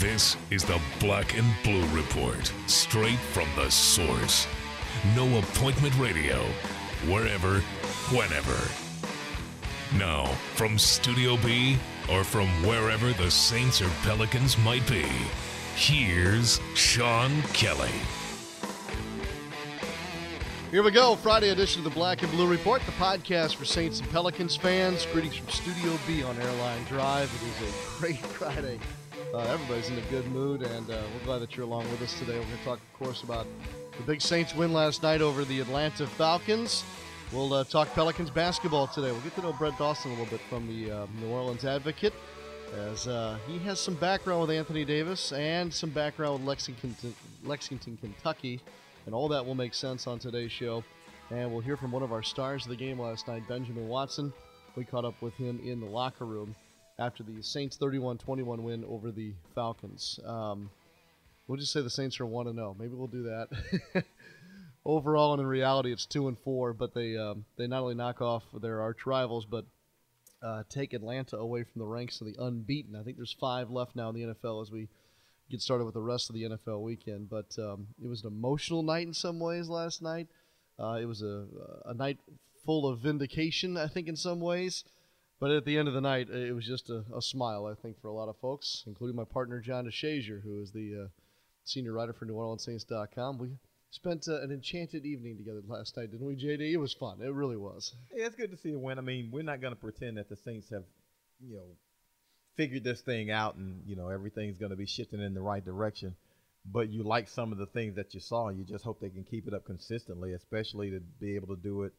This is the Black and Blue Report, straight from the source. No appointment radio, wherever, whenever. Now, from Studio B or from wherever the Saints or Pelicans might be, here's Sean Kelly. Here we go, Friday edition of the Black and Blue Report, the podcast for Saints and Pelicans fans. Greetings from Studio B on Airline Drive. It is a great Friday. Uh, everybody's in a good mood, and uh, we're glad that you're along with us today. We're going to talk, of course, about the big Saints win last night over the Atlanta Falcons. We'll uh, talk Pelicans basketball today. We'll get to know Brett Dawson a little bit from the uh, New Orleans Advocate, as uh, he has some background with Anthony Davis and some background with Lexington, Lexington, Kentucky and all that will make sense on today's show. And we'll hear from one of our stars of the game last night, Benjamin Watson. We caught up with him in the locker room after the Saints 31 21 win over the Falcons. Um, we'll just say the Saints are 1 0. Maybe we'll do that. Overall, and in reality, it's 2 and 4, but they, um, they not only knock off their arch rivals, but uh, take Atlanta away from the ranks of the unbeaten. I think there's five left now in the NFL as we get started with the rest of the NFL weekend. But um, it was an emotional night in some ways last night. Uh, it was a, a night full of vindication, I think, in some ways. But at the end of the night, it was just a, a smile, I think, for a lot of folks, including my partner, John DeShazer, who is the uh, senior writer for NewOrleansSaints.com. We spent uh, an enchanted evening together last night, didn't we, JD? It was fun. It really was. Yeah, it's good to see a win. I mean, we're not going to pretend that the Saints have, you know, figured this thing out and you know everything's going to be shifting in the right direction but you like some of the things that you saw and you just hope they can keep it up consistently especially to be able to do it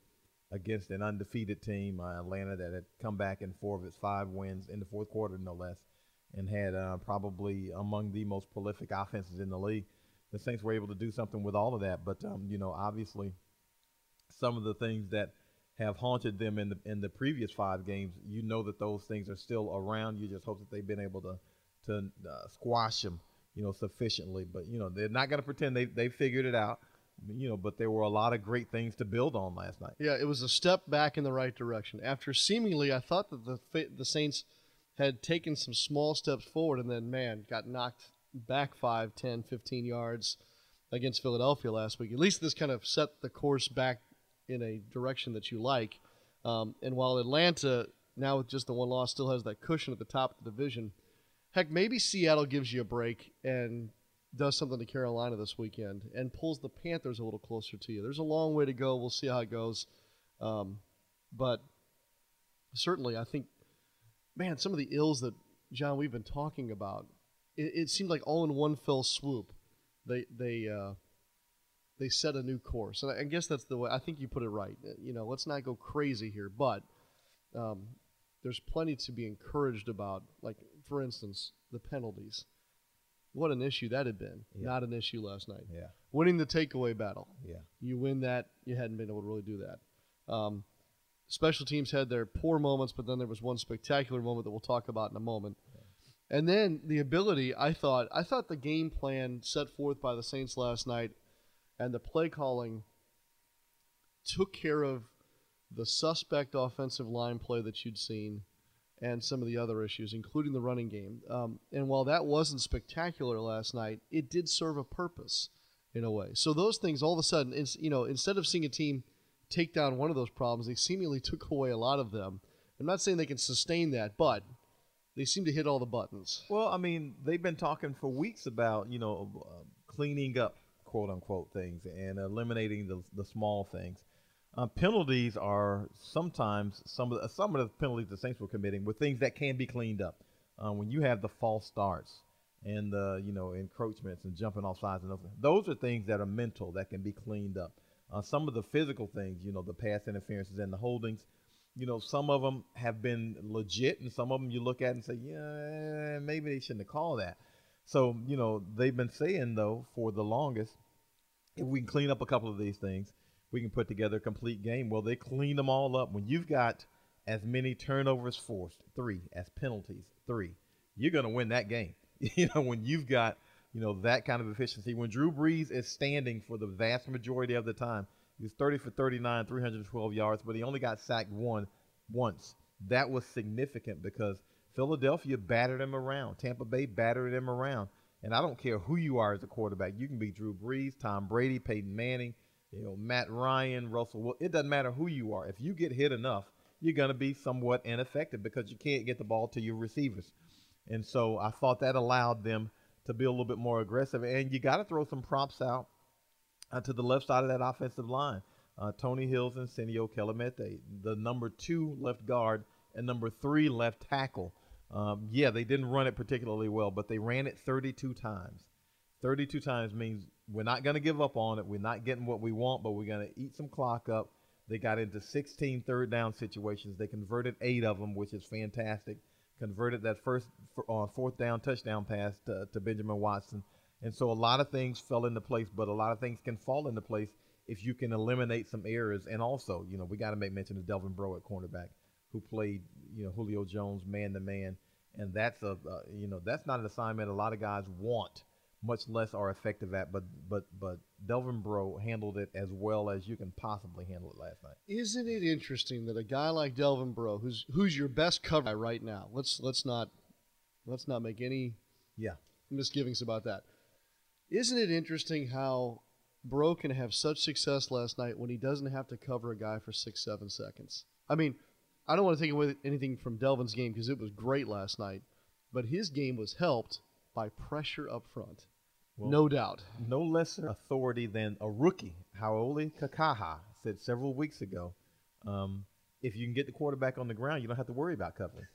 against an undefeated team uh, atlanta that had come back in four of its five wins in the fourth quarter no less and had uh, probably among the most prolific offenses in the league the saints were able to do something with all of that but um, you know obviously some of the things that have haunted them in the in the previous five games, you know that those things are still around. You just hope that they've been able to to uh, squash them, you know, sufficiently. But you know, they're not going to pretend they they figured it out. You know, but there were a lot of great things to build on last night. Yeah, it was a step back in the right direction. After seemingly, I thought that the the Saints had taken some small steps forward and then man got knocked back 5 10 15 yards against philadelphia last week at least this kind of set the course back in a direction that you like. Um, and while Atlanta, now with just the one loss, still has that cushion at the top of the division, heck, maybe Seattle gives you a break and does something to Carolina this weekend and pulls the Panthers a little closer to you. There's a long way to go. We'll see how it goes. Um, but certainly, I think, man, some of the ills that, John, we've been talking about, it, it seemed like all in one fell swoop. They, they, uh, they set a new course. And I guess that's the way I think you put it right. Uh, you know, let's not go crazy here, but um, there's plenty to be encouraged about. Like, for instance, the penalties. What an issue that had been. Yeah. Not an issue last night. Yeah. Winning the takeaway battle. Yeah. You win that. You hadn't been able to really do that. Um, special teams had their poor moments, but then there was one spectacular moment that we'll talk about in a moment. Yeah. And then the ability, I thought, I thought the game plan set forth by the Saints last night and the play calling took care of the suspect offensive line play that you'd seen and some of the other issues, including the running game. Um, and while that wasn't spectacular last night, it did serve a purpose in a way. So those things, all of a sudden, you know, instead of seeing a team take down one of those problems, they seemingly took away a lot of them. I'm not saying they can sustain that, but they seem to hit all the buttons. Well, I mean, they've been talking for weeks about you know uh, cleaning up quote unquote things and eliminating the, the small things. Uh, penalties are sometimes some of the, some of the penalties the Saints were committing were things that can be cleaned up. Uh, when you have the false starts and the you know encroachments and jumping off sides and those, those are things that are mental that can be cleaned up. Uh, some of the physical things, you know, the pass interferences and the holdings, you know, some of them have been legit, and some of them you look at and say, yeah, maybe they shouldn't have called that. So, you know, they've been saying, though, for the longest, if we can clean up a couple of these things, we can put together a complete game. Well, they clean them all up. When you've got as many turnovers forced, three, as penalties, three, you're going to win that game. you know, when you've got, you know, that kind of efficiency. When Drew Brees is standing for the vast majority of the time, he's 30 for 39, 312 yards, but he only got sacked one once. That was significant because Philadelphia battered him around. Tampa Bay battered him around. And I don't care who you are as a quarterback. You can be Drew Brees, Tom Brady, Peyton Manning, you know, Matt Ryan, Russell. Well, It doesn't matter who you are. If you get hit enough, you're going to be somewhat ineffective because you can't get the ball to your receivers. And so I thought that allowed them to be a little bit more aggressive. And you got to throw some props out uh, to the left side of that offensive line. Uh, Tony Hills and Senio Kelemete, the number two left guard and number three left tackle. Um, yeah, they didn't run it particularly well, but they ran it 32 times. 32 times means we're not going to give up on it. We're not getting what we want, but we're going to eat some clock up. They got into 16 third down situations. They converted eight of them, which is fantastic. Converted that first uh, fourth down touchdown pass to, to Benjamin Watson. And so a lot of things fell into place, but a lot of things can fall into place if you can eliminate some errors. And also, you know, we got to make mention of Delvin Breaux at cornerback, who played, you know, Julio Jones man to man, and that's a, uh, you know, that's not an assignment a lot of guys want, much less are effective at. But but but Delvin Breaux handled it as well as you can possibly handle it last night. Isn't it interesting that a guy like Delvin Breaux, who's who's your best cover guy right now, let's let's not let's not make any yeah misgivings about that. Isn't it interesting how Breaux can have such success last night when he doesn't have to cover a guy for six, seven seconds? I mean, I don't want to take away anything from Delvin's game because it was great last night, but his game was helped by pressure up front. Well, no doubt. No lesser authority than a rookie, Hau'oli Kikaha, said several weeks ago. Um, if you can get the quarterback on the ground, you don't have to worry about covering.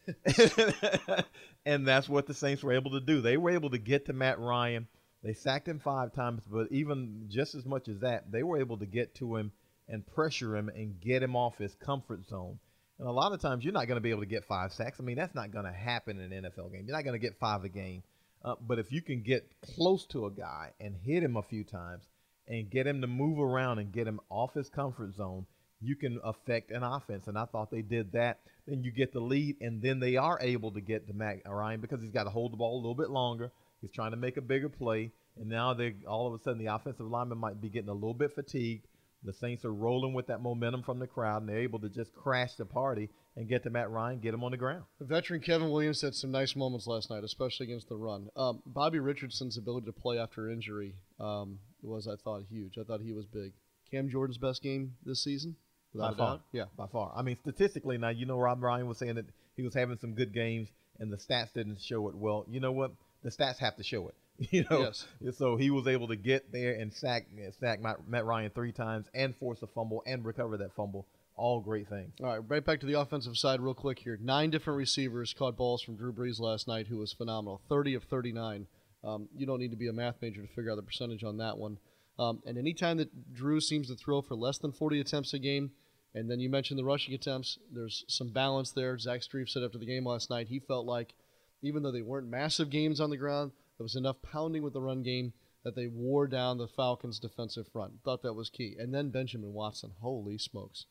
and that's what the Saints were able to do. They were able to get to Matt Ryan – they sacked him five times, but even just as much as that, they were able to get to him and pressure him and get him off his comfort zone. And a lot of times, you're not going to be able to get five sacks. I mean, that's not going to happen in an NFL game. You're not going to get five a game. Uh, but if you can get close to a guy and hit him a few times and get him to move around and get him off his comfort zone, you can affect an offense. And I thought they did that. Then you get the lead, and then they are able to get to Matt Ryan because he's got to hold the ball a little bit longer He's trying to make a bigger play, and now they all of a sudden the offensive lineman might be getting a little bit fatigued. The Saints are rolling with that momentum from the crowd, and they're able to just crash the party and get to Matt Ryan, get him on the ground. Veteran Kevin Williams had some nice moments last night, especially against the run. Um, Bobby Richardson's ability to play after injury um, was, I thought, huge. I thought he was big. Cam Jordan's best game this season, without by far. Yeah, by far. I mean, statistically, now you know Rob Ryan was saying that he was having some good games, and the stats didn't show it. Well, you know what? the stats have to show it. You know, yes. so he was able to get there and sack sack Matt Ryan three times and force a fumble and recover that fumble. All great things. All right, right back to the offensive side, real quick here. Nine different receivers caught balls from Drew Brees last night, who was phenomenal. Thirty of thirty-nine. Um, you don't need to be a math major to figure out the percentage on that one. Um, and anytime that Drew seems to throw for less than 40 attempts a game, and then you mentioned the rushing attempts, there's some balance there. Zach Strief said after the game last night he felt like even though they weren't massive games on the ground, there was enough pounding with the run game that they wore down the Falcons' defensive front. Thought that was key. And then Benjamin Watson. Holy smokes.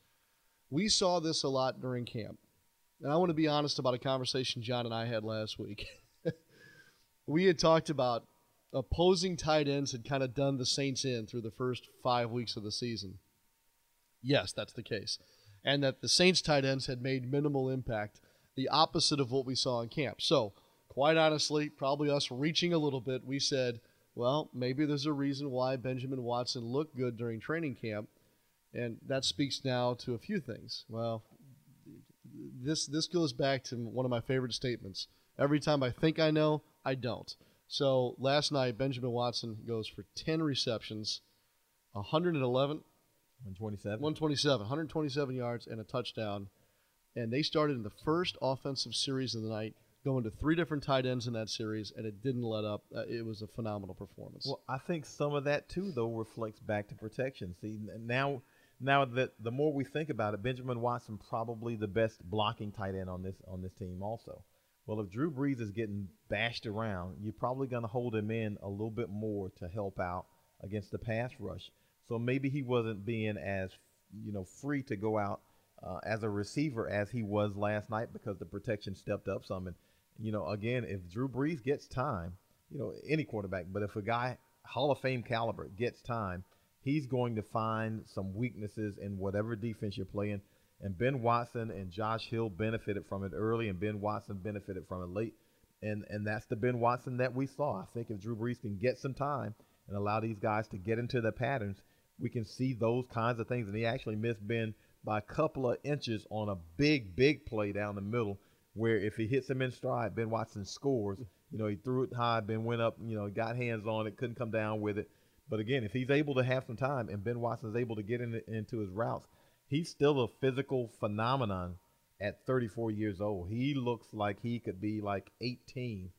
We saw this a lot during camp. And I want to be honest about a conversation John and I had last week. we had talked about opposing tight ends had kind of done the Saints in through the first five weeks of the season. Yes, that's the case. And that the Saints tight ends had made minimal impact, the opposite of what we saw in camp. So quite honestly, probably us reaching a little bit, we said, well, maybe there's a reason why Benjamin Watson looked good during training camp. And that speaks now to a few things. Well, this this goes back to one of my favorite statements. Every time I think I know, I don't. So last night, Benjamin Watson goes for 10 receptions, 111, 127, 127, 127 yards, and a touchdown. And they started in the first offensive series of the night going to three different tight ends in that series, and it didn't let up. Uh, it was a phenomenal performance. Well, I think some of that too, though, reflects back to protection. See, now, now that the more we think about it, Benjamin Watson probably the best blocking tight end on this on this team, also. Well, if Drew Brees is getting bashed around, you're probably going to hold him in a little bit more to help out against the pass rush. So maybe he wasn't being as you know free to go out uh, as a receiver as he was last night because the protection stepped up some. And you know, again, if Drew Brees gets time, you know, any quarterback, but if a guy Hall of Fame caliber gets time, he's going to find some weaknesses in whatever defense you're playing. And Ben Watson and Josh Hill benefited from it early, and Ben Watson benefited from it late. And and that's the Ben Watson that we saw. I think if Drew Brees can get some time and allow these guys to get into their patterns, we can see those kinds of things. And he actually missed Ben by a couple of inches on a big, big play down the middle, where if he hits him in stride, Ben Watson scores. You know, he threw it high, Ben went up, you know, got hands on it, couldn't come down with it. But again, if he's able to have some time and Ben Watson is able to get in, into his routes, he's still a physical phenomenon at 34 years old. He looks like he could be like 18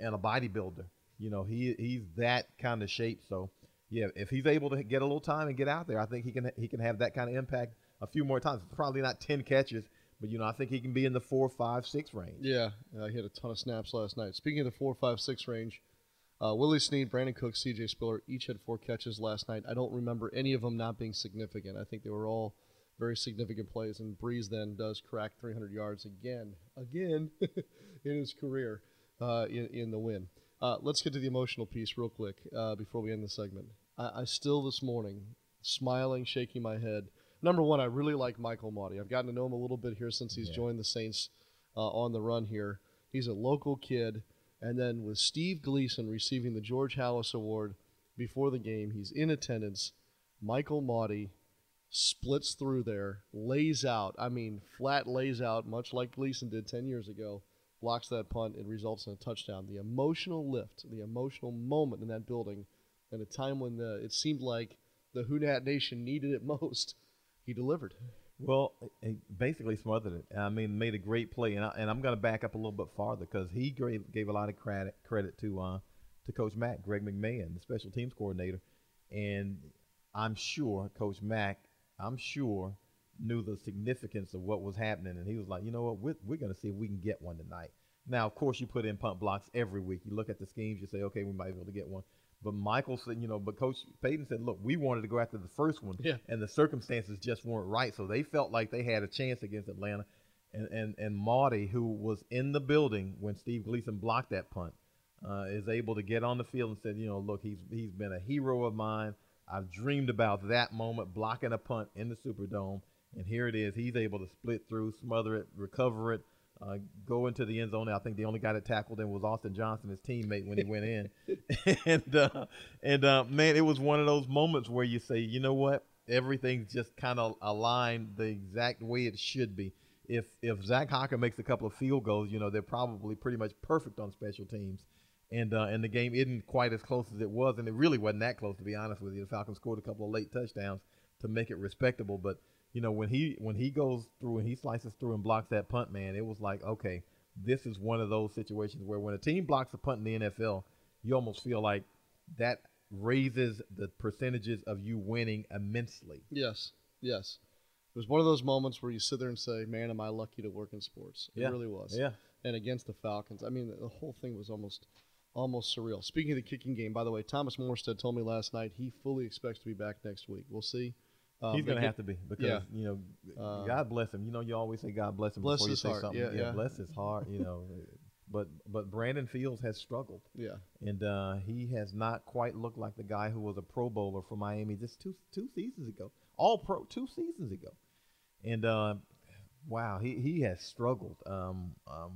and a bodybuilder. You know, he he's that kind of shape. So, yeah, if he's able to get a little time and get out there, I think he can he can have that kind of impact a few more times. Probably not 10 catches, but you know, I think he can be in the four, five, six range. Yeah, uh, he had a ton of snaps last night. Speaking of the four, five, six range, uh, Willie Snead, Brandin Cooks, C.J. Spiller each had four catches last night. I don't remember any of them not being significant. I think they were all very significant plays. And Brees then does crack 300 yards again, again in his career uh, in, in the win. Uh, let's get to the emotional piece real quick uh, before we end the segment. I, I still this morning, smiling, shaking my head. Number one, I really like Michael Mauti. I've gotten to know him a little bit here since he's Yeah. joined the Saints uh, on the run here. He's a local kid. And then with Steve Gleason receiving the George Halas Award before the game, he's in attendance. Michael Mauti splits through there, lays out. I mean, flat lays out, much like Gleason did 10 years ago, blocks that punt, and results in a touchdown. The emotional lift, the emotional moment in that building, at a time when the, it seemed like the Who Dat Nation needed it most, he delivered. Well, he basically smothered it. I mean, made a great play, and, I, and I'm going to back up a little bit farther because he gave, gave a lot of credit credit to uh, to Coach Mack, Greg McMahon, the special teams coordinator, and I'm sure Coach Mack, I'm sure, knew the significance of what was happening, and he was like, you know what, we're, we're going to see if we can get one tonight. Now, of course, you put in punt blocks every week. You look at the schemes, you say, okay, we might be able to get one. But Michael said, you know, but Coach Payton said, look, we wanted to go after the first one, Yeah. and the circumstances just weren't right. So they felt like they had a chance against Atlanta. And and and Mauti, who was in the building when Steve Gleason blocked that punt, uh, is able to get on the field and said, you know, look, he's he's been a hero of mine. I've dreamed about that moment, blocking a punt in the Superdome, and here it is. He's able to split through, smother it, recover it, uh, go into the end zone. I think the only guy that tackled him was Austin Johnson, his teammate, when he went in. and uh, and uh, man, it was one of those moments where you say, you know what, everything's just kind of aligned the exact way it should be. If if Zach Hocker makes a couple of field goals, you know they're probably pretty much perfect on special teams. And uh, and the game isn't quite as close as it was, and it really wasn't that close to be honest with you. The Falcons scored a couple of late touchdowns to make it respectable, but you know when he when he goes through and he slices through and blocks that punt, man, it was like okay, this is one of those situations where when a team blocks a punt in the NFL, you almost feel like that raises the percentages of you winning immensely. Yes, yes. It was one of those moments where you sit there and say, "Man, am I lucky to work in sports?" It Yeah. really was. Yeah. And against the Falcons, I mean, the, the whole thing was almost, almost surreal. Speaking of the kicking game, by the way, Thomas Morstead told me last night he fully expects to be back next week. We'll see. Um, He's gonna have to be because yeah. you know, Uh, God bless him. You know, you always say God bless him Bless before you say heart. something. Yeah, yeah. bless his heart. You know, but but Brandon Fields has struggled, Yeah. and uh, he has not quite looked like the guy who was a Pro Bowler for Miami just two two seasons ago, All Pro two seasons ago, and uh, wow, he he has struggled. Um, um,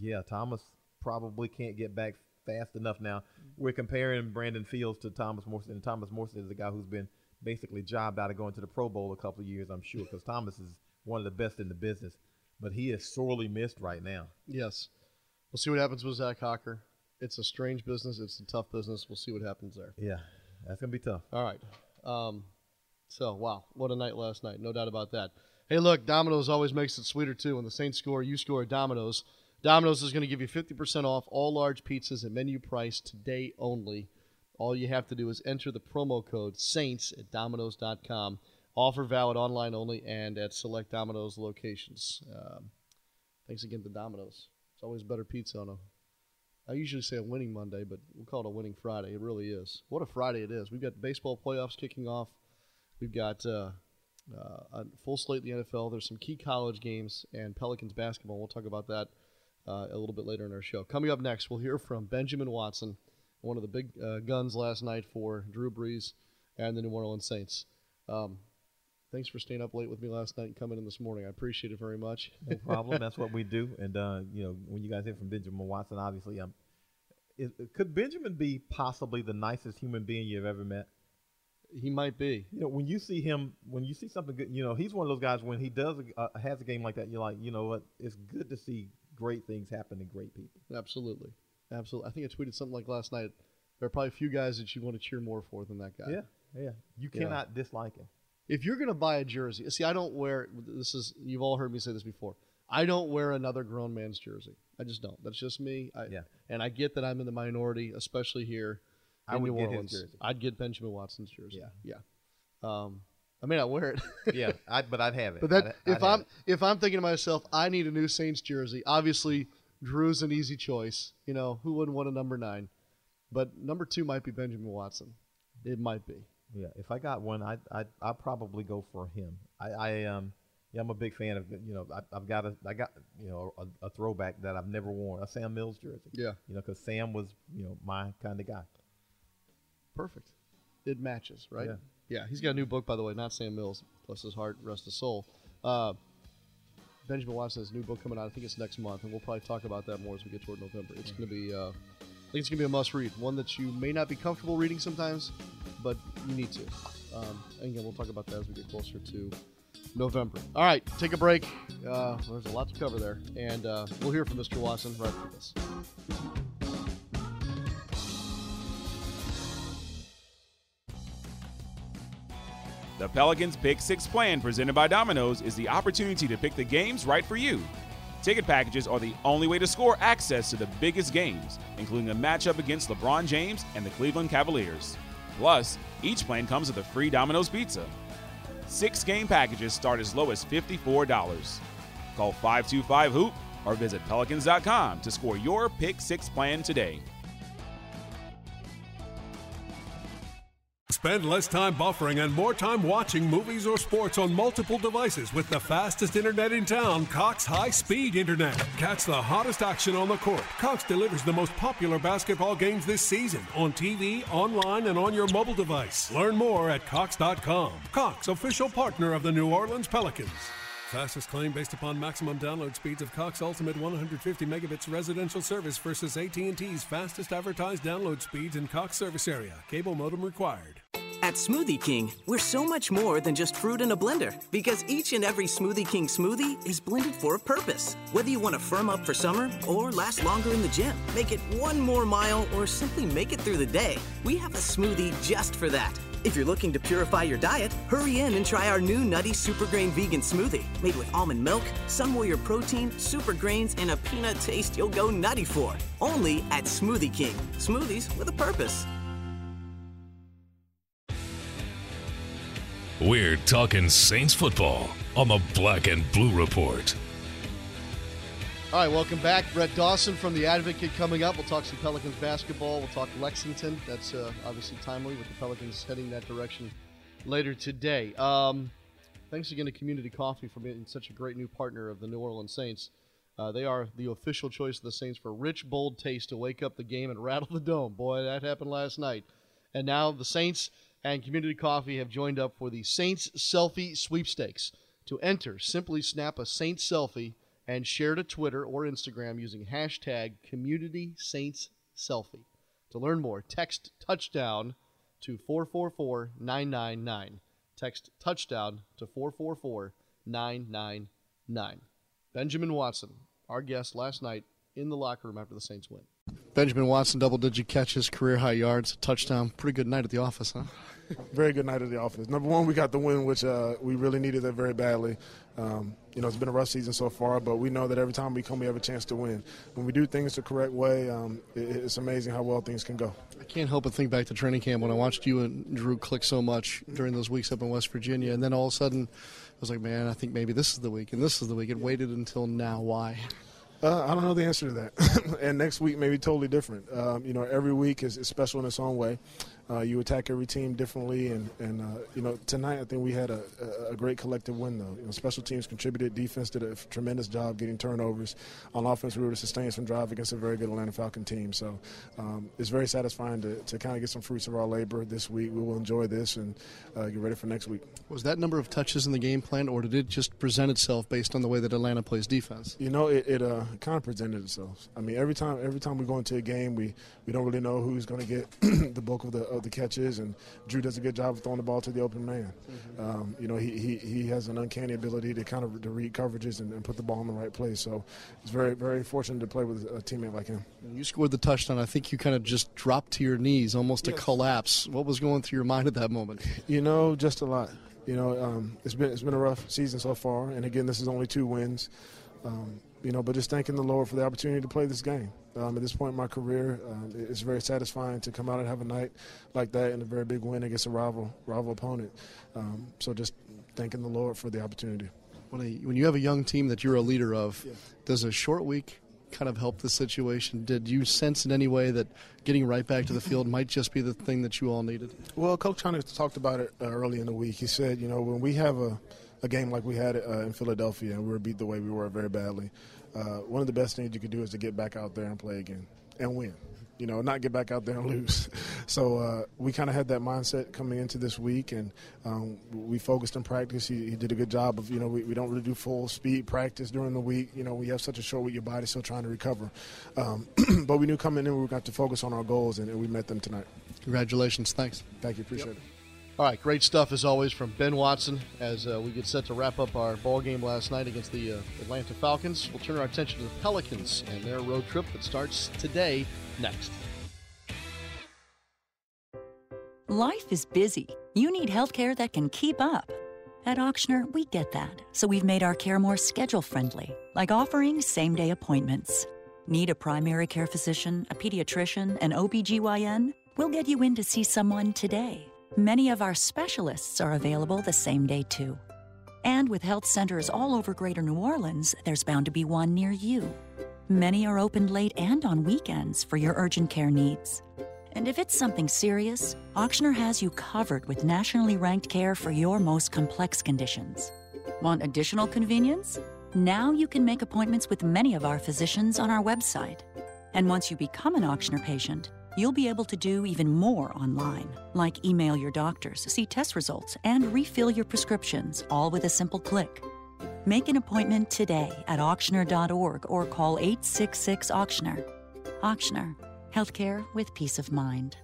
yeah, Thomas probably can't get back fast enough now. We're comparing Brandon Fields to Thomas Morstead, and Thomas Morstead is the guy who's been basically jobbed out of going to the Pro Bowl a couple of years, I'm sure, because Thomas is one of the best in the business, but he is sorely missed right now. Yes. We'll see what happens with Zach Hocker. It's a strange business. It's a tough business. We'll see what happens there. Yeah, that's gonna be tough. All right. Um, so, wow, what a night last night. No doubt about that. Hey, look, Domino's always makes it sweeter, too. When the Saints score, you score at Domino's. Domino's is going to give you 50% off all large pizzas at menu price today only. All you have to do is enter the promo code SAINTS at Domino's.com. Offer valid online only and at select Domino's locations. Um, thanks again to Domino's. It's always better pizza on a I usually say a winning Monday, but we'll call it a winning Friday. It really is. What a Friday it is. We've got baseball playoffs kicking off. We've got uh, uh, a full slate in the NFL. There's some key college games and Pelicans basketball. We'll talk about that uh, a little bit later in our show. Coming up next, we'll hear from Benjamin Watson, one of the big uh, guns last night for Drew Brees and the New Orleans Saints. Um, Thanks for staying up late with me last night and coming in this morning. I appreciate it very much. No problem. That's what we do. And uh, you know, when you guys hear from Benjamin Watson, obviously, um, is, could Benjamin be possibly the nicest human being you've ever met? He might be. You know, when you see him, when you see something good, you know, he's one of those guys. When he does uh, has a game like that, you're like, you know what? It's good to see great things happen to great people. Absolutely, absolutely. I think I tweeted something like last night. There are probably a few guys that you want to cheer more for than that guy. Yeah, yeah. You Yeah. cannot dislike him. If you're gonna buy a jersey, see, I don't wear. This is you've all heard me say this before. I don't wear another grown man's jersey. I just don't. That's just me. I, Yeah. And I get that I'm in the minority, especially here I in would New get his Orleans. jersey. I'd get Benjamin Watson's jersey. Yeah. Yeah. Um, I may not wear it. yeah, I, but I'd have it. But that I'd- if I'd I'm if I'm thinking to myself, I need a new Saints jersey. Obviously, Drew's an easy choice. You know, who wouldn't want a number nine? But number two might be Benjamin Watson. It might be. Yeah, if I got one, I I I'd probably go for him. I, I um yeah, I'm a big fan of you know I, I've got a I got you know a, a throwback that I've never worn a Sam Mills jersey. Yeah. You know, because Sam was you know my kind of guy. Perfect. It matches, right? Yeah. Yeah. He's got a new book, by the way, not Sam Mills. Bless his heart, rest his soul. Uh, Benjamin Watson has a new book coming out. I think it's next month, and we'll probably talk about that more as we get toward November. It's going to be, uh, I think it's going to be a must-read, one that you may not be comfortable reading sometimes, but you need to. Um, and again, we'll talk about that as we get closer to November. All right, take a break. Uh, there's a lot to cover there, and uh, we'll hear from Mr. Watson right after this. The Pelicans Pick Six plan presented by Domino's is the opportunity to pick the games right for you. Ticket packages are the only way to score access to the biggest games, including a matchup against LeBron James and the Cleveland Cavaliers. Plus, each plan comes with a free Domino's pizza. Six game packages start as low as $54. Call 525 Hoop or visit Pelicans.com to score your Pick Six plan today. Spend less time buffering and more time watching movies or sports on multiple devices with the fastest internet in town, Cox High Speed Internet. Catch the hottest action on the court. Cox delivers the most popular basketball games this season on TV, online, and on your mobile device. Learn more at Cox.com. Cox, official partner of the New Orleans Pelicans. Fastest claim based upon maximum download speeds of Cox Ultimate 150 megabits residential service versus AT&T's fastest advertised download speeds in Cox service area. Cable modem required. At Smoothie King, we're so much more than just fruit in a blender because each and every Smoothie King smoothie is blended for a purpose. Whether you want to firm up for summer or last longer in the gym, make it one more mile, or simply make it through the day, we have a smoothie just for that. If you're looking to purify your diet, hurry in and try our new Nutty Super Grain Vegan Smoothie. Made with almond milk, Sun Warrior protein, super grains, and a peanut taste you'll go nutty for. Only at Smoothie King. Smoothies with a purpose. We're talking Saints football on the Black and Blue Report. All right, welcome back. Brett Dawson from The Advocate coming up. We'll talk some Pelicans basketball. We'll talk Lexington. That's uh, obviously timely with the Pelicans heading that direction later today. Um, thanks again to Community Coffee for being such a great new partner of the New Orleans Saints. Uh, they are the official choice of the Saints for rich, bold taste to wake up the game and rattle the dome. Boy, that happened last night. And now the Saints and Community Coffee have joined up for the Saints Selfie Sweepstakes. To enter, simply snap a Saints selfie and share to Twitter or Instagram using hashtag Community Saints Selfie. To learn more, text touchdown to 444 999. Text touchdown to 444 999. Benjamin Watson, our guest last night in the locker room after the Saints win. Benjamin Watson, double digit catches, career high yards, touchdown. Pretty good night at the office, huh? very good night at the office. Number one, we got the win, which uh, we really needed that very badly. Um, you know, it's been a rough season so far, but we know that every time we come, we have a chance to win. When we do things the correct way, um, it, it's amazing how well things can go. I can't help but think back to training camp when I watched you and Drew click so much during those weeks up in West Virginia, and then all of a sudden, I was like, man, I think maybe this is the week, and this is the week. It waited until now. Why? Uh, I don't know the answer to that. and next week may be totally different. Um, you know, every week is, is special in its own way. Uh, you attack every team differently, and and uh, you know tonight I think we had a, a, great collective win though. You know, special teams contributed, defense did a tremendous job getting turnovers. On offense, we were to sustain some drive against a very good Atlanta Falcon team. So um, it's very satisfying to, to kind of get some fruits of our labor this week. We will enjoy this and uh, get ready for next week. Was that number of touches in the game plan, or did it just present itself based on the way that Atlanta plays defense? You know, it, it uh, kind of presented itself. I mean, every time every time we go into a game, we, we don't really know who's going to get the bulk of the of the catches, and Drew does a good job of throwing the ball to the open man. Mm-hmm. Um, you know, he, he, he has an uncanny ability to kind of to read coverages and, and, put the ball in the right place. So it's very very fortunate to play with a teammate like him. You scored the touchdown. I think you kind of just dropped to your knees, almost yes. a collapse. What was going through your mind at that moment? You know, just a lot. You know, um, it's been it's been a rough season so far, and again, this is only two wins. Um, you know, but just thanking the Lord for the opportunity to play this game. Um, at this point in my career, um, it's very satisfying to come out and have a night like that and a very big win against a rival rival opponent. Um, so just thanking the Lord for the opportunity. When, a, when you have a young team that you're a leader of, yeah. does a short week kind of help the situation? Did you sense in any way that getting right back to the field might just be the thing that you all needed? Well, Coach Hunter talked about it uh, early in the week. He said, you know, when we have a a game like we had uh, in Philadelphia and we were beat the way we were very badly uh, one of the best things you could do is to get back out there and play again and win. You know, not get back out there and lose. So uh, we kind of had that mindset coming into this week, and um, we focused in practice. He, he, did a good job of, you know, we, we, don't really do full speed practice during the week. You know, we have such a short week, your body's still trying to recover. Um, but we knew coming in we were going to focus on our goals, and, and, we met them tonight. Congratulations. Thanks. Thank you. Appreciate yep. it. All right, great stuff as always from Ben Watson as uh, we get set to wrap up our ball game last night against the uh, Atlanta Falcons. We'll turn our attention to the Pelicans and their road trip that starts today next. Life is busy. You need healthcare that can keep up. At Ochsner, we get that, so we've made our care more schedule friendly, like offering same day appointments. Need a primary care physician, a pediatrician, an OBGYN? We'll get you in to see someone today. Many of our specialists are available the same day, too. And with health centers all over Greater New Orleans, there's bound to be one near you. Many are open late and on weekends for your urgent care needs. And if it's something serious, Ochsner has you covered with nationally ranked care for your most complex conditions. Want additional convenience? Now you can make appointments with many of our physicians on our website. And once you become an Ochsner patient, You'll be able to do even more online, like email your doctors, see test results, and refill your prescriptions, all with a simple click. Make an appointment today at ochsner.org or call 866 Ochsner. Ochsner, healthcare with peace of mind.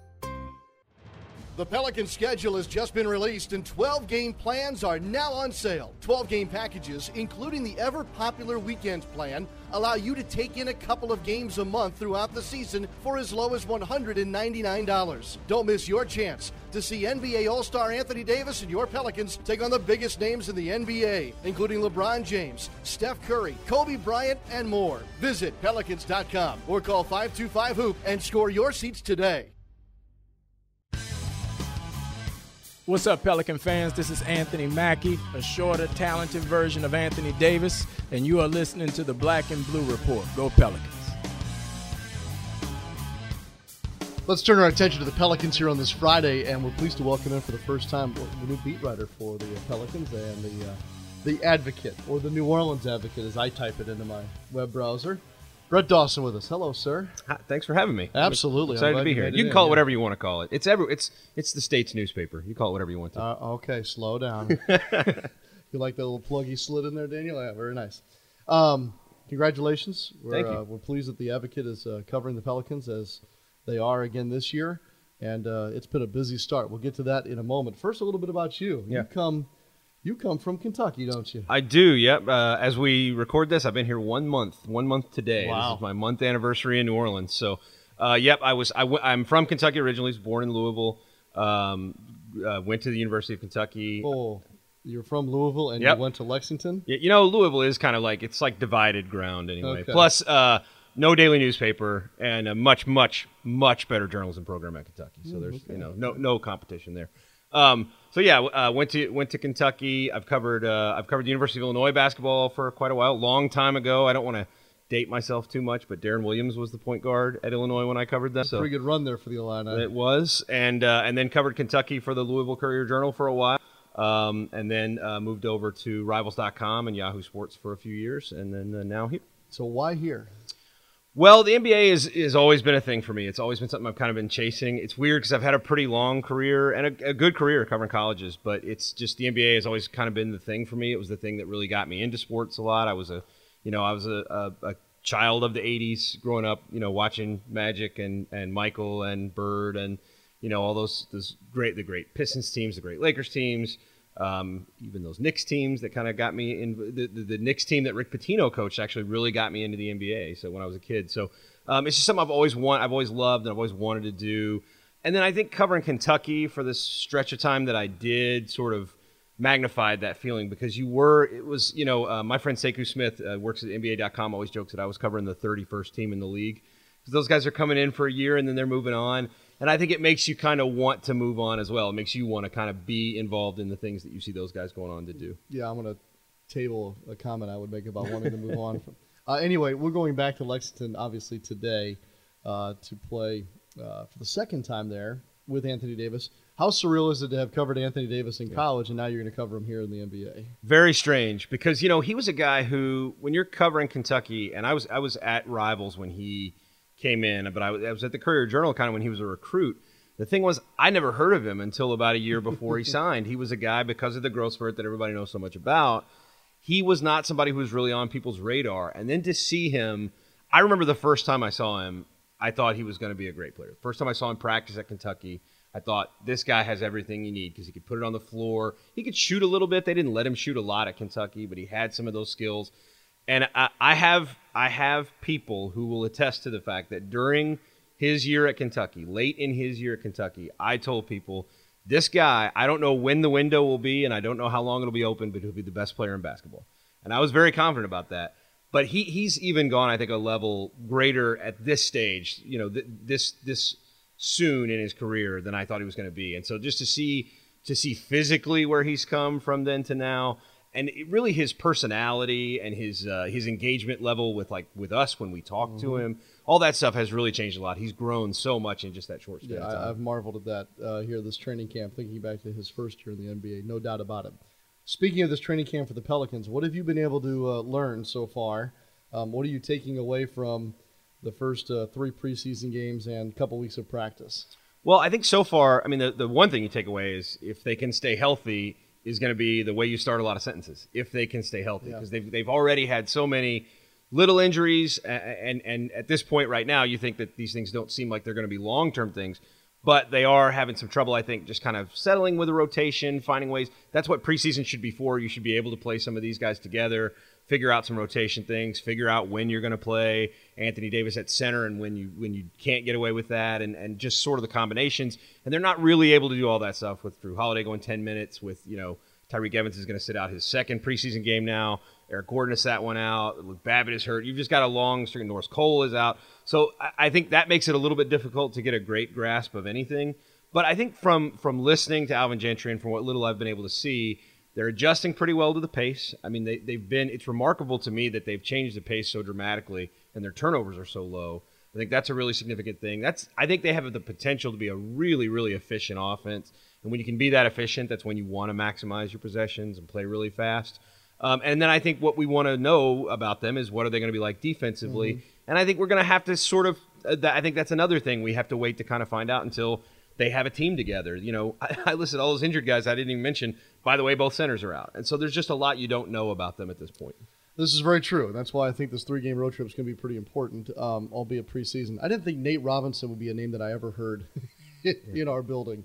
The Pelican schedule has just been released, and 12 game plans are now on sale. 12 game packages, including the ever popular weekend plan, allow you to take in a couple of games a month throughout the season for as low as $199. Don't miss your chance to see NBA All Star Anthony Davis and your Pelicans take on the biggest names in the NBA, including LeBron James, Steph Curry, Kobe Bryant, and more. Visit Pelicans.com or call 525 Hoop and score your seats today. What's up, Pelican fans? This is Anthony Mackie, a shorter, talented version of Anthony Davis, and you are listening to the Black and Blue Report. Go Pelicans. Let's turn our attention to the Pelicans here on this Friday, and we're pleased to welcome in for the first time the new beat writer for the Pelicans and the uh, the Advocate, or the New Orleans Advocate, as I type it into my web browser. Brett Dawson with us. Hello, sir. Hi, thanks for having me. Absolutely. I'm excited to be here. You can call it whatever you want to call it. It's every it's it's the state's newspaper. You call it whatever you want to. Uh, okay, slow down. you like that little plug you slid in there, Daniel? Yeah, very nice. Um, congratulations. We're, Thank you. Uh, we're pleased that the Advocate is uh, covering the Pelicans as they are again this year, and uh, it's been a busy start. We'll get to that in a moment. First, a little bit about you. Yeah. You come you come from Kentucky, don't you? I do. Yep. Uh, as we record this, I've been here one month. One month today. Wow. This is my month anniversary in New Orleans. So, uh, yep. I was. i w- I'm from Kentucky originally. Was born in Louisville. Um, uh, went to the University of Kentucky. Oh, you're from Louisville and Yep. you went to Lexington. Yeah, you know, Louisville is kind of like it's like divided ground anyway. Okay. Plus, uh, no daily newspaper and a much, much, much better journalism program at Kentucky. So there's you know no no competition there. Um, so yeah, uh, went to went to Kentucky. I've covered uh, I've covered the University of Illinois basketball for quite a while, long time ago. I don't want to date myself too much, but Deron Williams was the point guard at Illinois when I covered them. So Pretty good run there for the Illini. it was, and uh, and then covered Kentucky for the Louisville Courier Journal for a while, um, and then uh, moved over to Rivals.com and Yahoo Sports for a few years, and then uh, now here. So why here? Well, the NBA is has always been a thing for me. It's always been something I've kind of been chasing. It's weird because I've had a pretty long career and a, a good career covering colleges, but it's just the NBA has always kind of been the thing for me. It was the thing that really got me into sports a lot. I was a, you know, I was a, a, a child of the '80s, growing up, you know, watching Magic and and Michael and Bird and you know all those those great the great Pistons teams, the great Lakers teams. Um, even those Knicks teams that kind of got me in the, the, the Knicks team that Rick Pitino coached actually really got me into the NBA. So when I was a kid, so um, it's just something I've always want, I've always loved, and I've always wanted to do. And then I think covering Kentucky for this stretch of time that I did sort of magnified that feeling because you were it was you know uh, my friend Sekou Smith uh, works at NBA.com always jokes that I was covering the 31st team in the league because those guys are coming in for a year and then they're moving on and I think it makes you kind of want to move on as well. It makes you want to kind of be involved in the things that you see those guys going on to do. Yeah, I'm going to table a comment I would make about wanting to move on. From. Uh, anyway, we're going back to Lexington, obviously, today uh, to play uh, for the second time there with Anthony Davis. How surreal is it to have covered Anthony Davis in college and now you're going to cover him here in the NBA? Very strange because you know he was a guy who, when you're covering Kentucky, and I was I was at Rivals when he came in, but I was, I was at the Courier Journal kind of when he was a recruit. The thing was, I never heard of him until about a year before he signed. He was a guy because of the growth spurt that everybody knows so much about. He was not somebody who was really on people's radar. And then to see him, I remember the first time I saw him, I thought he was going to be a great player. First time I saw him practice at Kentucky, I thought this guy has everything you need because he could put it on the floor. He could shoot a little bit. They didn't let him shoot a lot at Kentucky, but he had some of those skills. And I, I have I have people who will attest to the fact that during his year at Kentucky, late in his year at Kentucky, I told people this guy, I don't know when the window will be, and I don't know how long it'll be open, but he'll be the best player in basketball. And I was very confident about that. But he, he's even gone, I think, a level greater at this stage. You know, th- this this soon in his career than I thought he was going to be. And so just to see to see physically where he's come from then to now, and it, really his personality and his uh, his engagement level with like with us when we talk Mm-hmm. to him, all that stuff has really changed a lot. He's grown so much in just that short span Yeah, of time. I, I've marveled at that uh, here this training camp, thinking back to his first year in the NBA, no doubt about it. Speaking of this training camp for the Pelicans, what have you been able to uh, learn so far? Um, what are you taking away from the first uh, three preseason games and a couple weeks of practice? Well, I think so far, I mean, the, the one thing you take away is if they can stay healthy, is going to be the way you start a lot of sentences. If they can stay healthy, Yeah. because they've they've already had so many little injuries, a- a- and and at this point right now, you think that these things don't seem like they're going to be long term things, but they are having some trouble. I think just kind of settling with the rotation, finding ways. That's what preseason should be for. You should be able to play some of these guys together, figure out some rotation things, figure out when you're going to play Anthony Davis at center and when you when you can't get away with that, and and just sort of the combinations. And they're not really able to do all that stuff with Jrue Holiday going 10 minutes. With you know Tyreke Evans is going to sit out his second preseason game now. Eric Gordon has sat one out. Luke Babbitt is hurt. You've just got a long string. Norris Cole is out. So I, I think that makes it a little bit difficult to get a great grasp of anything. But I think from from listening to Alvin Gentry and from what little I've been able to see, they're adjusting pretty well to the pace. I mean, they, they've been, it's remarkable to me that they've changed the pace so dramatically and their turnovers are so low. I think that's a really significant thing. That's, I think they have the potential to be a really, really efficient offense. And when you can be that efficient, that's when you want to maximize your possessions and play really fast. Um, and then I think what we want to know about them is what are they going to be like defensively. And I think we're going to have to sort of, uh, that, I think that's another thing we have to wait to kind of find out until they have a team together. You know, I, I listed all those injured guys I didn't even mention. By the way, both centers are out. And so there's just a lot you don't know about them at this point. This is very true. and That's why I think this three game road trip is going to be pretty important, um, albeit preseason. I didn't think Nate Robinson would be a name that I ever heard in our building.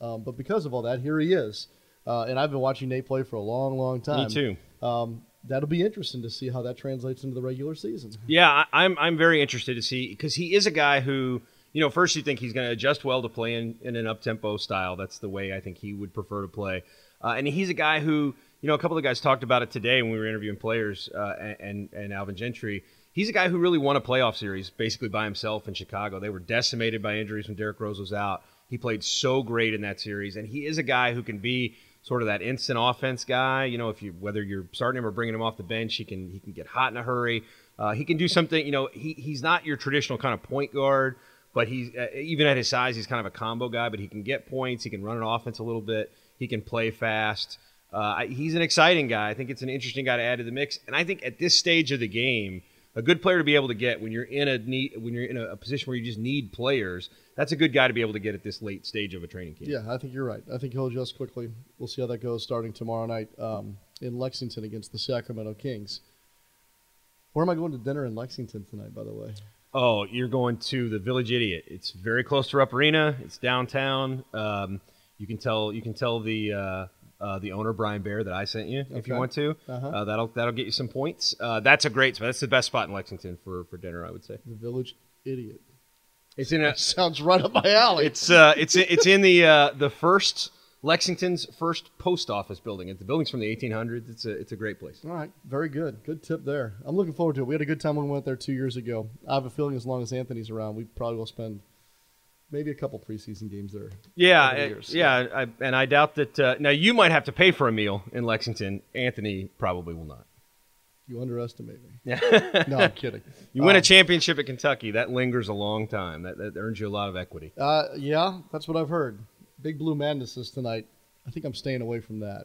Um, but because of all that, here he is. Uh, and I've been watching Nate play for a long, long time. Me too. Um, that'll be interesting to see how that translates into the regular season. Yeah, I, I'm I'm very interested to see because he is a guy who you know first you think he's going to adjust well to play in, in an up tempo style. That's the way I think he would prefer to play. Uh, and he's a guy who you know a couple of guys talked about it today when we were interviewing players uh, and and Alvin Gentry. He's a guy who really won a playoff series basically by himself in Chicago. They were decimated by injuries when Derrick Rose was out. He played so great in that series, and he is a guy who can be sort of that instant offense guy. You know, if you whether you're starting him or bringing him off the bench, he can he can get hot in a hurry. Uh, he can do something. You know, he he's not your traditional kind of point guard, but he's uh, even at his size, he's kind of a combo guy. But he can get points. He can run an offense a little bit. He can play fast. Uh, he's an exciting guy. I think it's an interesting guy to add to the mix. And I think at this stage of the game, a good player to be able to get when you're in a need, when you're in a, a position where you just need players. That's a good guy to be able to get at this late stage of a training camp. Yeah, I think you're right. I think he'll adjust quickly. We'll see how that goes starting tomorrow night um, in Lexington against the Sacramento Kings. Where am I going to dinner in Lexington tonight, by the way? Oh, you're going to the Village Idiot. It's very close to Rupp Arena. It's downtown. Um, you can tell you can tell the uh, uh, the owner Brian Bear that I sent you if you want to. Uh-huh. Uh, that'll that'll get you some points. Uh, that's a great spot. That's the best spot in Lexington for, for dinner, I would say. The Village Idiot. It's in a Sounds right up my alley. it's uh it's it's in the uh, the first Lexington's first post office building. It's the building's from the 1800s. It's a it's a great place. All right, very good. Good tip there. I'm looking forward to it. We had a good time when we went there two years ago. I have a feeling as long as Anthony's around, we probably will spend maybe a couple preseason games there. Yeah, the uh, years. yeah, I, and I doubt that. Uh, now you might have to pay for a meal in Lexington. Anthony probably will not. You underestimate me. Yeah. No, I'm kidding. You win a Um, championship at Kentucky, that lingers a long time. That, that earns you a lot of equity. Uh, yeah, that's what I've heard. Big Blue Madness is tonight. I think I'm staying away from that.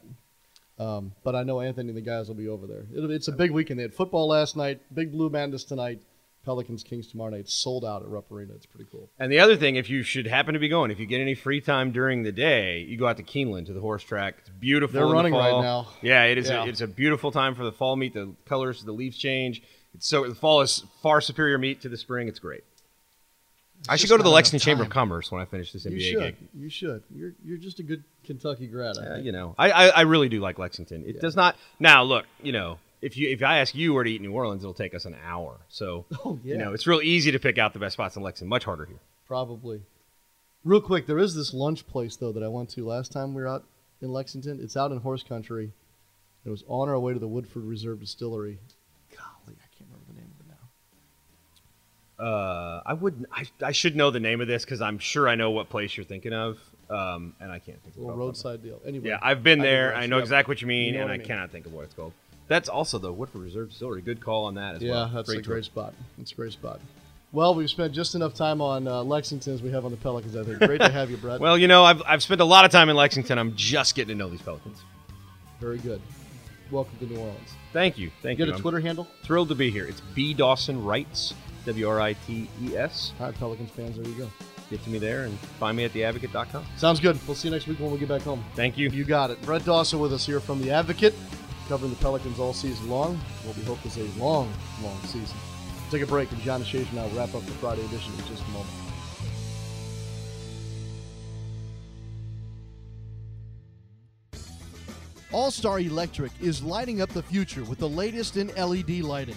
Um, but I know Anthony and the guys will be over there. It'll, it's a big weekend. They had football last night. Big Blue Madness tonight. Pelicans Kings tomorrow night. Sold out at Rupp Arena. It's pretty cool. And the other thing, if you should happen to be going, if you get any free time during the day, you go out to Keeneland to the horse track. It's beautiful. They're in the running right now. Yeah, it is. Yeah. A, it's a beautiful time for the fall meet. The colors, the leaves change. It's so the fall is far superior meet to the spring. It's great. I should go to the Lexington Chamber of. Commerce when I finish this NBA You should. gig. You should. You're you're just a good Kentucky grad. I think. you know, I, I I really do like Lexington. It does not. Now look, you know, if you if I ask you where to eat in New Orleans, it'll take us an hour. So Oh, yeah. you know, it's real easy to pick out the best spots in Lexington. Much harder here. Probably. Real quick, there is this lunch place though that I went to last time we were out in Lexington. It's out in horse country. It was on our way to the Woodford Reserve Distillery. Golly, I can't remember the name of it now. Uh, I would I, I should know the name of this because I'm sure I know what place you're thinking of. Um, and I can't think of little roadside deal. Anyway, Yeah, I've been there. digress. I know exactly what you mean, You know and I, I mean. cannot think of what it's called. That's also the Woodford Reserve Distillery. Good call on that as Yeah, well. that's a tour. great spot. It's a great spot. Well, we've spent just enough time on uh, Lexington as we have on the Pelicans. I think. Great to have you, Brett. Well, you know, I've, I've spent a lot of time in Lexington. I'm just getting to know these Pelicans. very good. Welcome to New Orleans. Thank you. Thank you you. got a I'm Twitter handle? Thrilled to be here. It's B Dawson Writes, W R I T E S. All right, Pelicans fans, there you go. Get to me there and find me at theadvocate.com. Sounds good. We'll see you next week when we get back home. Thank you. You got it. Brett Dawson with us here from The Advocate, covering the Pelicans all season long. What we hope is a long, long season. Take a break, and John Shazier and I will wrap up the Friday edition in just a moment. All Star Electric is lighting up the future with the latest in LED lighting.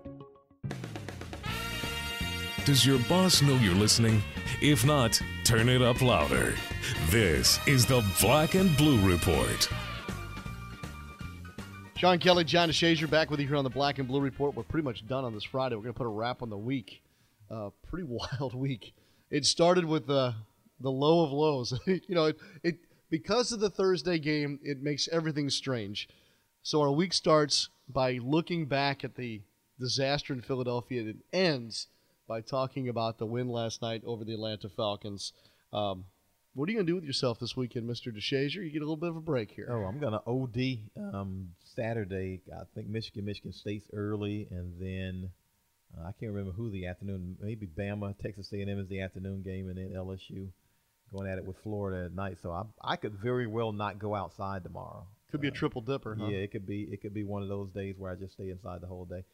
Does your boss know you're listening? If not, turn it up louder. This is the Black and Blue Report. Sean Kelly, John DeShazier back with you here on the Black and Blue Report. We're pretty much done on this Friday. We're going to put a wrap on the week. Uh, pretty wild week. It started with uh, the low of lows. you know, it, it because of the Thursday game, it makes everything strange. So our week starts by looking back at the disaster in Philadelphia. It ends by talking about the win last night over the Atlanta Falcons. Um, what are you going to do with yourself this weekend, Mr. DeShazier? You get a little bit of a break here. Oh, I'm gonna OD um, Saturday. I think Michigan, Michigan State's early, and then uh, I can't remember who the afternoon. Maybe Bama, Texas A&M is the afternoon game, and then LSU going at it with Florida at night. So I I could very well not go outside tomorrow. Could be a triple dipper, huh? Yeah, it could be it could be one of those days where I just stay inside the whole day.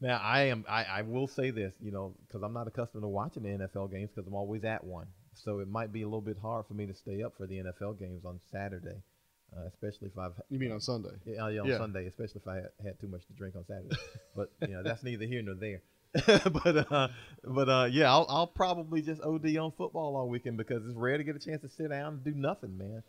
Now I am I, I will say this, you know, because I'm not accustomed to watching the NFL games because I'm always at one. So it might be a little bit hard for me to stay up for the NFL games on Saturday, uh, especially if I've. You mean on Sunday? Yeah, yeah on Yeah. Sunday, especially if I had, had too much to drink on Saturday. but you know that's neither here nor there. but uh, but uh, yeah, I'll, I'll probably just OD on football all weekend because it's rare to get a chance to sit down and do nothing, man.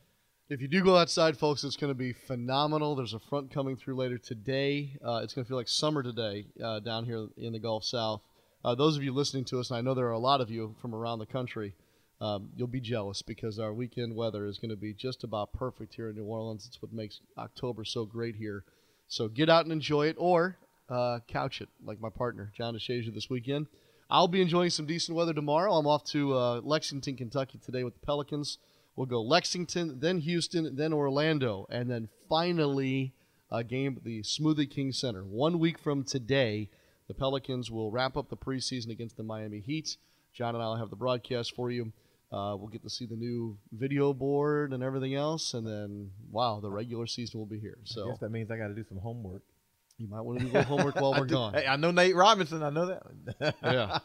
If you do go outside, folks, it's going to be phenomenal. There's a front coming through later today. Uh, it's going to feel like summer today uh, down here in the Gulf South. Uh, those of you listening to us, and I know there are a lot of you from around the country, um, you'll be jealous because our weekend weather is going to be just about perfect here in New Orleans. It's what makes October so great here. So get out and enjoy it, or uh, couch it like my partner John DeShazier this weekend. I'll be enjoying some decent weather tomorrow. I'm off to uh, Lexington, Kentucky today with the Pelicans. We'll go Lexington, then Houston, then Orlando, and then finally a game at the Smoothie King Center. One week from today, the Pelicans will wrap up the preseason against the Miami Heat. John and I will have the broadcast for you. Uh, we'll get to see the new video board and everything else, and then wow, the regular season will be here. I So guess that means I got to do some homework. you might want to do a little homework while we're do- gone. Hey, I know Nate Robinson. I know that. yeah.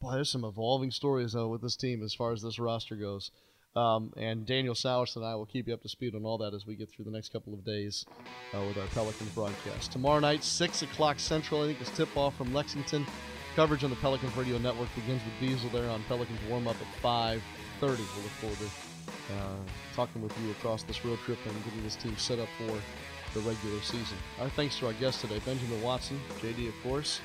Boy, there's some evolving stories though with this team as far as this roster goes. Um, and Daniel Sowers and I will keep you up to speed on all that as we get through the next couple of days uh, with our Pelicans broadcast. Tomorrow night, 6 o'clock Central, I think, is tip off from Lexington. Coverage on the Pelicans Radio Network begins with Diesel there on Pelicans warm up at 5.30. We'll look forward to uh, talking with you across this road trip and getting this team set up for the regular season. Our thanks to our guests today, Benjamin Watson, JD, of course,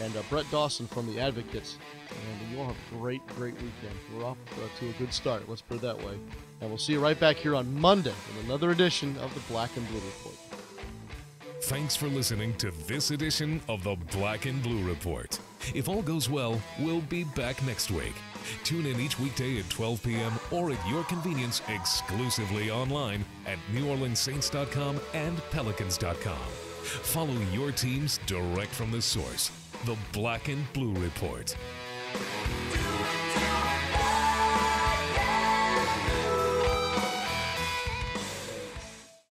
and uh, Brett Dawson from the Advocates. And you all have a great, great weekend. We're off uh, to a good start, let's put it that way. And we'll see you right back here on Monday with another edition of the Black and Blue Report. Thanks for listening to this edition of the Black and Blue Report. If all goes well, we'll be back next week. Tune in each weekday at 12 p.m. or at your convenience exclusively online at NewOrleansSaints.com and Pelicans.com. Follow your teams direct from the source. The Black and Blue Report.